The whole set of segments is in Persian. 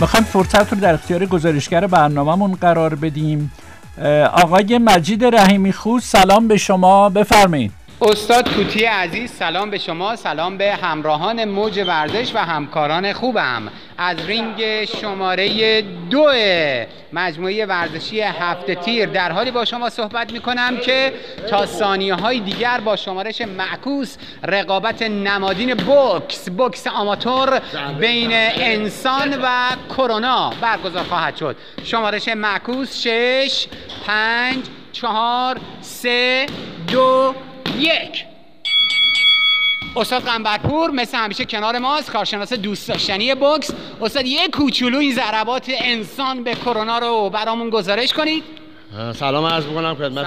می‌خوایم فرصت رو در اختیار گزارشگر برنامهمون قرار بدیم. آقای مجید رحیمی خوز سلام به شما. بفرمایید. استاد توتی عزیز سلام به شما سلام به همراهان موج ورزش و همکاران خوبم. از رینگ شماره دو مجموعه ورزشی هفته تیر در حالی با شما صحبت می کنم که تا ثانیه های دیگر با شمارش معکوس رقابت نمادین بوکس بوکس آماتور بین انسان و کرونا برگزار خواهد شد. شمارش معکوس شش پنج چهار سه دو یک. استاد قنبرپور مثل همیشه کنار ماست کارشناس دوست داشتنی بوکس. استاد یه کوچولو این ضربات انسان به کرونا رو برامون گذارش کنید. سلام عرض می‌کنم خدمت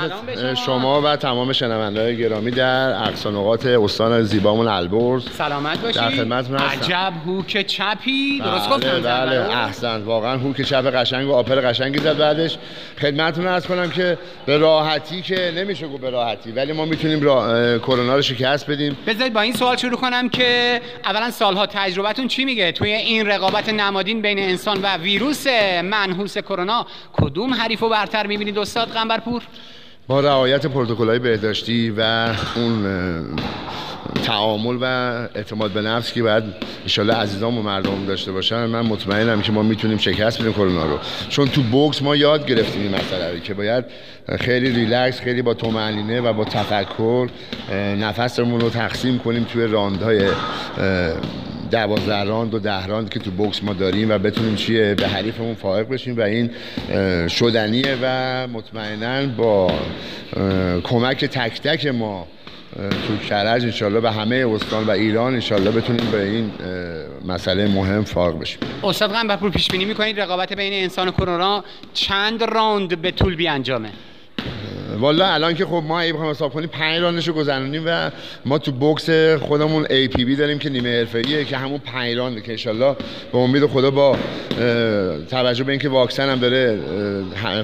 شما. و تمام شنونده گرامی در اقصا نقاط استان زیبامون البرز. سلامت باشید در خدمتتون هستم. عجب هوک چپی. درست بله گفتم بله احسن واقعا هوک چپ قشنگ و آپر قشنگی زد بعدش. خدمتتون عرض کنم که به راحتی که نمیشه گفت به راحتی ولی ما می‌تونیم را... کرونا رو شکست بدیم. بذارید با این سوال شروع کنم که اولا سالها تجربتون چی میگه؟ توی این رقابت نمادین بین انسان و ویروس منحوس کرونا کدوم حریفو برتر می‌بینید؟ استاد قنبرپور؟ با رعایت پروتکل‌های بهداشتی و اون تعامل و اعتماد به نفس که باید انشالله عزیزان و مردم داشته باشن من مطمئنم که ما می‌تونیم شکست بدیم کرونا رو. چون تو بوکس ما یاد گرفتیم این مسئله رو که باید خیلی ریلکس خیلی با طمأنینه و با تفکر نفسمون رو تقسیم کنیم توی راندهای دوازده راند و ده راند که تو بوکس ما داریم و بتونیم چیه به حریفمون فائق بشیم و این شدنیه و مطمئنا با کمک تک تک ما تو کرج انشالله به همه استان و ایران انشالله بتونیم به این مسئله مهم فارغ بشیم. استاد قنبرپور پیش بینی می‌کنید؟ رقابت بین انسان و کرونا چند راند به طول بیانجامه؟ والا الان که خب ما اگه بخوایم حساب کنیم 5 راندش رو گذروندیم و ما تو بوکس خودمون APB داریم که نیمه حرفه‌ایه که همون 5 راند که ان به امید خدا با توجه به اینکه واکسن هم داره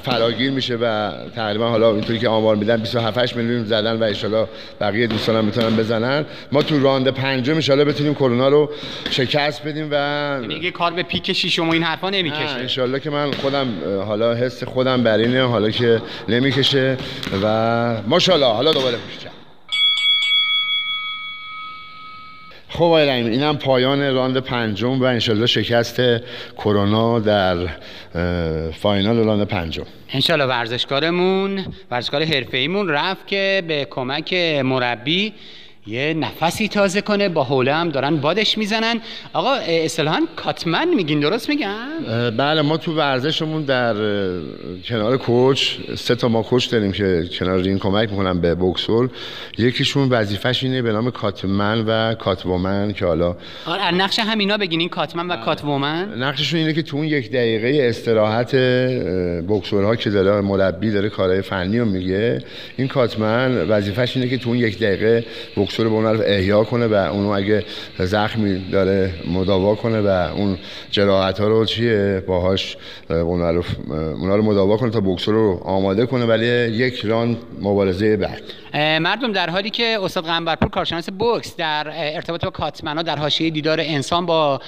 فراگیر میشه و تقریبا حالا اینطوری که آمار میدن 27 8 میلیون زدن و ان بقیه دوستان هم می‌تونن بزنن. ما تو راند پنجم ان بتونیم کرونا رو شکست بدیم و میگه کار به پیک شیشم و این حرفا نمی‌کشه. ان که من خودم حالا حس خودم بر اینه حالا که نمی‌کشه. و ماشاءالله حالا دوباره پوشچم خب آقای رحیم اینم پایان راند پنجم و انشالله شکست کرونا در فاینال راند پنجم. انشالله ورزشکارمون ورزشکار حرفه‌ایمون رفت که به کمک مربی یه نفسی تازه کنه با حوله هم دارن بادش می‌زنن. آقا اصطلاحا کاتمن میگین درست میگن بله ما تو ورزشمون در کنار کوچ سه تا ما کوچ داریم که کنار این کمک می‌کنن به بوکسور یکیشون وظیفش اینه به نام کاتمن و کاتومن که حالا آره نقش همینا بگین این کاتمن و کاتومن نقششون اینه که تو اون یک دقیقه استراحت بوکسورها که داره مربی داره کارهای فنی رو میگه. این کاتمن وظیفش اینه که تو اون یک دقیقه بوکس دکتر به اون رو احیا کنه و اونو اگه زخمی داره مداوا کنه و اون جراحت ها رو چیه؟ باهاش اونا رو مداوا کنه تا بکسور رو آماده کنه ولی یک ران مبارزه بعد. مردم در حالی که استاد قنبرپور کارشناس بوکس در ارتباط با کاتمنا در حاشیه دیدار انسان با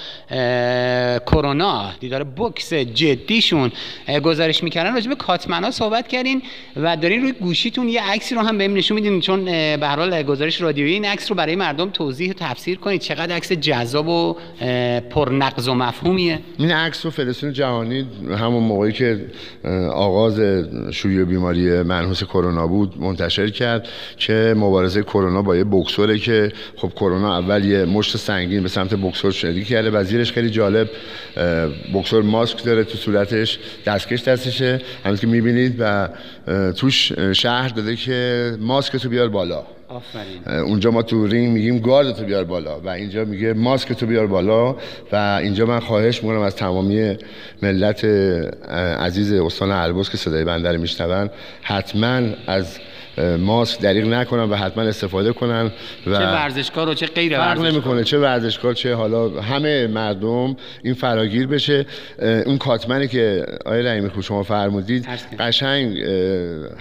کرونا دیدار بوکس جدیشون گزارش می‌کردن راجع به کاتمنا صحبت کردین و دارین روی گوشیتون یه عکسی رو هم بهم نشون میدین چون به هر حال گزارش رادیویی این عکس رو برای مردم توضیح و تفسیر کنید چقدر عکس جذاب و پرنقض و مفهومیه. این عکس رو فدراسیون جهانی همون موقعی که آغاز شیوع بیماری منحوس کرونا بود منتشر کرد. که مبارزه کرونا با یه بکسوره که خب کرونا اول یه مشت سنگین به سمت بکسور شدی کرده وزیرش خیلی جالب بکسور ماسک داره تو صورتش دستکش دستشه همونطور که می‌بینید و توش شهر داده که ماسک تو بیار بالا آفرین. اونجا ما تو رینگ میگیم گارد تو بیار بالا و اینجا میگه ماسک تو بیار بالا و اینجا من خواهش می‌کنم از تمامی ملت عزیز استان البرز که صدای بنده رو میشنون حتما از ماسک دریغ نکنن و حتما استفاده کنن و چه ورزشکار و چه غیر فرق ورزشکار. نمی‌کنه چه ورزشکار چه حالا همه مردم این فراگیر بشه. اون کاتمنی که آقای رحیمی خوب شما فرمودید. قشنگ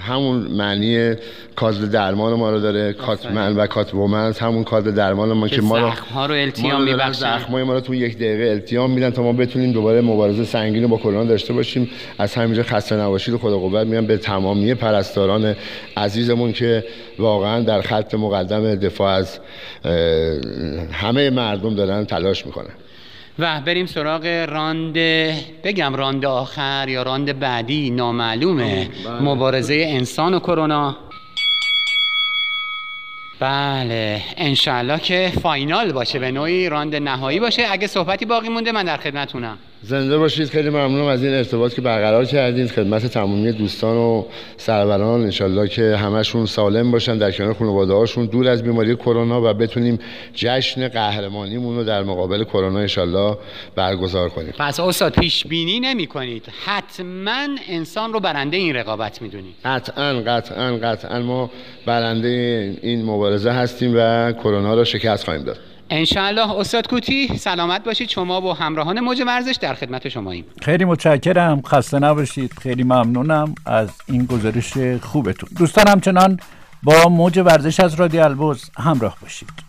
همون معنی کادر درمان ما رو داره کاتمن و کاتومنز همون کادر درمان ما که ما رو زخم‌ها رو التیام میبخشن. زخمای ما رو تو یک دقیقه التیام میدن تا ما بتونیم دوباره مبارزه سنگین رو با کرونا داشته باشیم. از همینجا خسته نباشید و خدا قوت میگم به تمامی پرستاران عزیزمون که واقعا در خط مقدم دفاع از همه مردم دارن تلاش می‌کنن. و بریم سراغ راند بگم راند آخر یا راند بعدی نامعلومه. بله. مبارزه انسان و کرونا. بله انشالله که فاینال باشه به نوعی راند نهایی باشه. اگه صحبتی باقی مونده من در خدمتونم. زنده باشید. خیلی ممنونم از این ارتباط که برقرار کردید خدمت تمامی دوستان و سروران. انشالله که همشون سالم باشن در کنار خانواده هاشون دور از بیماری کرونا و بتونیم جشن قهرمانیمون رو در مقابل کرونا انشالله برگزار کنیم. پس استاد پیش بینی نمی کنید حتما انسان رو برنده این رقابت می‌دونید. قطعا قطعا قطعا. ما برنده این مبارزه هستیم و کرونا رو شکست خواهیم داد. انشالله استاد کوتی سلامت باشید. شما و همراهان موج ورزش در خدمت شماییم. خیلی متشکرم. خسته نباشید. خیلی ممنونم از این گزارش خوبتون. دوستان همچنان با موج ورزش از رادیو البرز همراه باشید.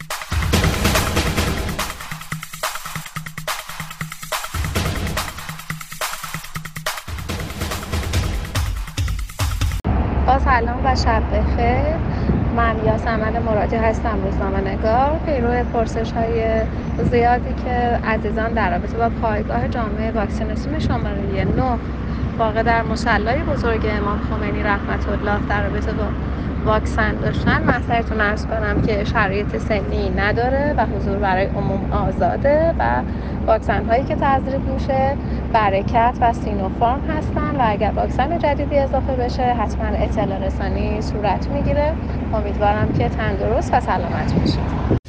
و شب بخیر. من یاسمن مرادی هستم روزنامه نگار پیرو پرسش های زیادی که عزیزان در رابطه با پایگاه جامعه واکسیناسیون شماره 9 واقع در مسلای بزرگ امام خمینی رحمت الله در رابطه با واکسن داشتن من سرتون ارز کنم که شرایط سنی نداره و حضور برای عموم آزاده و واکسن هایی که تزریق میشه برکت و سینوفارم هستن و اگر واکسن جدیدی اضافه بشه حتما اطلاع رسانی صورت می‌گیره. امیدوارم که تندرست و سلامت باشید.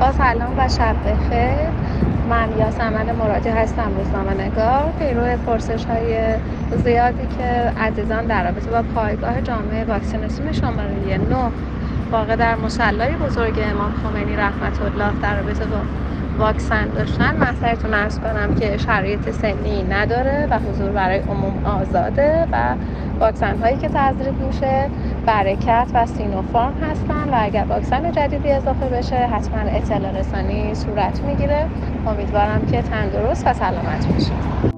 با سلام و شب بخیر. من یاسمن مرادی هستم روزنامه نگار پیرو پرسش های زیادی که عزیزان در رابطه با پایگاه جامعه واکسیناسیون شماره 9 واقع در مسلای بزرگ امام خمینی رحمت الله در رابطه با واکسن داشتن من سرتون ارز کنم که شرایط سنی نداره و حضور برای عموم آزاده و واکسن هایی که تزریق میشه. برکت و سینوفارم هستن و اگر واکسن جدیدی اضافه بشه حتما اطلاع رسانی صورت می‌گیره. امیدوارم که تندرست و سلامت باشید.